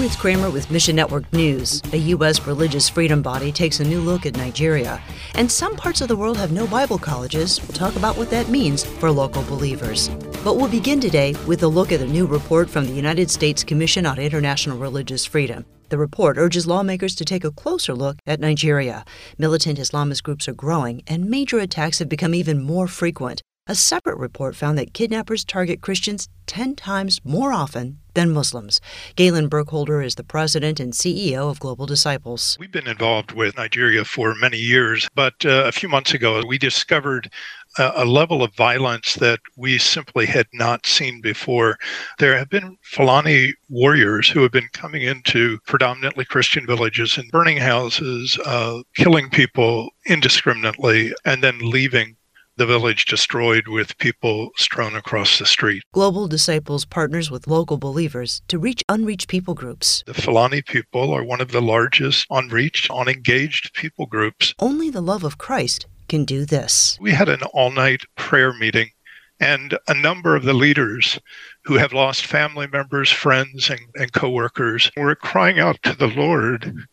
Ruth Kramer with Mission Network News. A U.S. religious freedom body takes a new look at Nigeria. And some parts of the world have no Bible colleges. We'll talk about what that means for local believers. But we'll begin today with a look at a new report from the United States Commission on International Religious Freedom. The report urges lawmakers to take a closer look at Nigeria. Militant Islamist groups are growing, and major attacks have become even more frequent. A separate report found that kidnappers target Christians 10 times more often than Muslims. Galen Burkholder is the president and CEO of Global Disciples. We've been involved with Nigeria for many years, but uh, a few months ago we discovered a, a level of violence that we simply had not seen before. There have been Fulani warriors who have been coming into predominantly Christian villages and burning houses, uh, killing people indiscriminately, and then leaving the village destroyed with people strewn across the street. Global Disciples partners with local believers to reach unreached people groups. The Fulani people are one of the largest unreached, unengaged people groups. Only the love of Christ can do this. We had an all night prayer meeting, and a number of the leaders who have lost family members, friends, and, and co workers were crying out to the Lord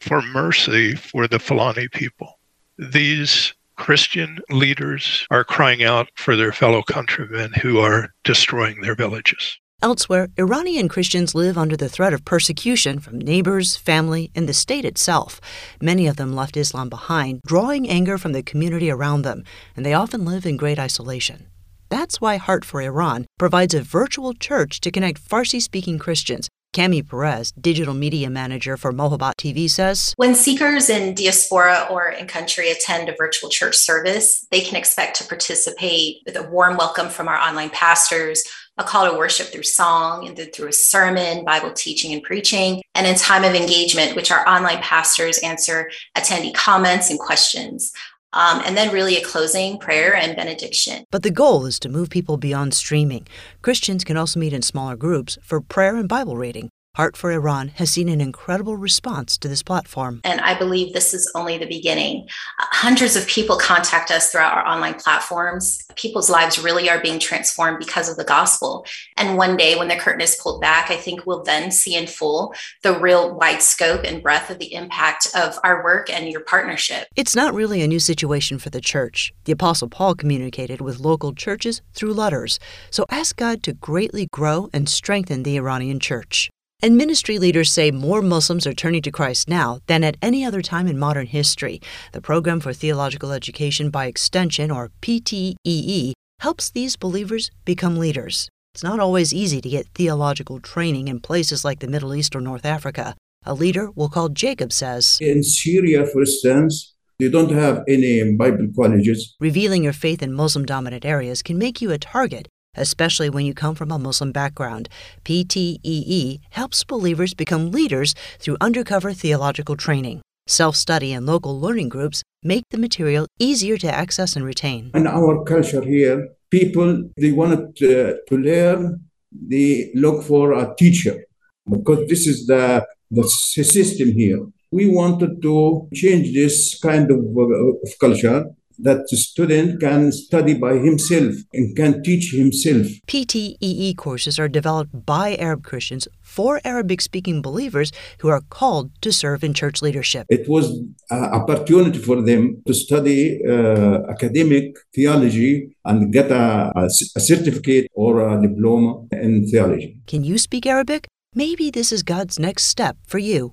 for mercy for the Fulani people. These Christian leaders are crying out for their fellow countrymen who are destroying their villages. Elsewhere, Iranian Christians live under the threat of persecution from neighbors, family, and the state itself. Many of them left Islam behind, drawing anger from the community around them, and they often live in great isolation. That's why Heart for Iran provides a virtual church to connect Farsi speaking Christians Cami Perez, digital media manager for Mohabat TV, says When seekers in diaspora or in country attend a virtual church service, they can expect to participate with a warm welcome from our online pastors, a call to worship through song and then through a sermon, Bible teaching and preaching, and in time of engagement, which our online pastors answer attendee comments and questions. Um, and then really a closing prayer and benediction. But the goal is to move people beyond streaming. Christians can also meet in smaller groups for prayer and Bible reading. Heart for Iran has seen an incredible response to this platform. And I believe this is only the beginning. Uh, hundreds of people contact us throughout our online platforms. People's lives really are being transformed because of the gospel. And one day, when the curtain is pulled back, I think we'll then see in full the real wide scope and breadth of the impact of our work and your partnership. It's not really a new situation for the church. The Apostle Paul communicated with local churches through letters. So ask God to greatly grow and strengthen the Iranian church. And ministry leaders say more Muslims are turning to Christ now than at any other time in modern history. The Program for Theological Education by Extension, or PTEE, helps these believers become leaders. It's not always easy to get theological training in places like the Middle East or North Africa. A leader we'll call Jacob says In Syria, for instance, they don't have any Bible colleges. Revealing your faith in Muslim dominant areas can make you a target especially when you come from a Muslim background. PTEE helps believers become leaders through undercover theological training. Self study and local learning groups make the material easier to access and retain. In our culture here, people they wanted to, to learn, they look for a teacher because this is the, the system here. We wanted to change this kind of, of culture that the student can study by himself and can teach himself. PTEE courses are developed by Arab Christians for Arabic speaking believers who are called to serve in church leadership. It was an opportunity for them to study uh, academic theology and get a, a certificate or a diploma in theology. Can you speak Arabic? Maybe this is God's next step for you.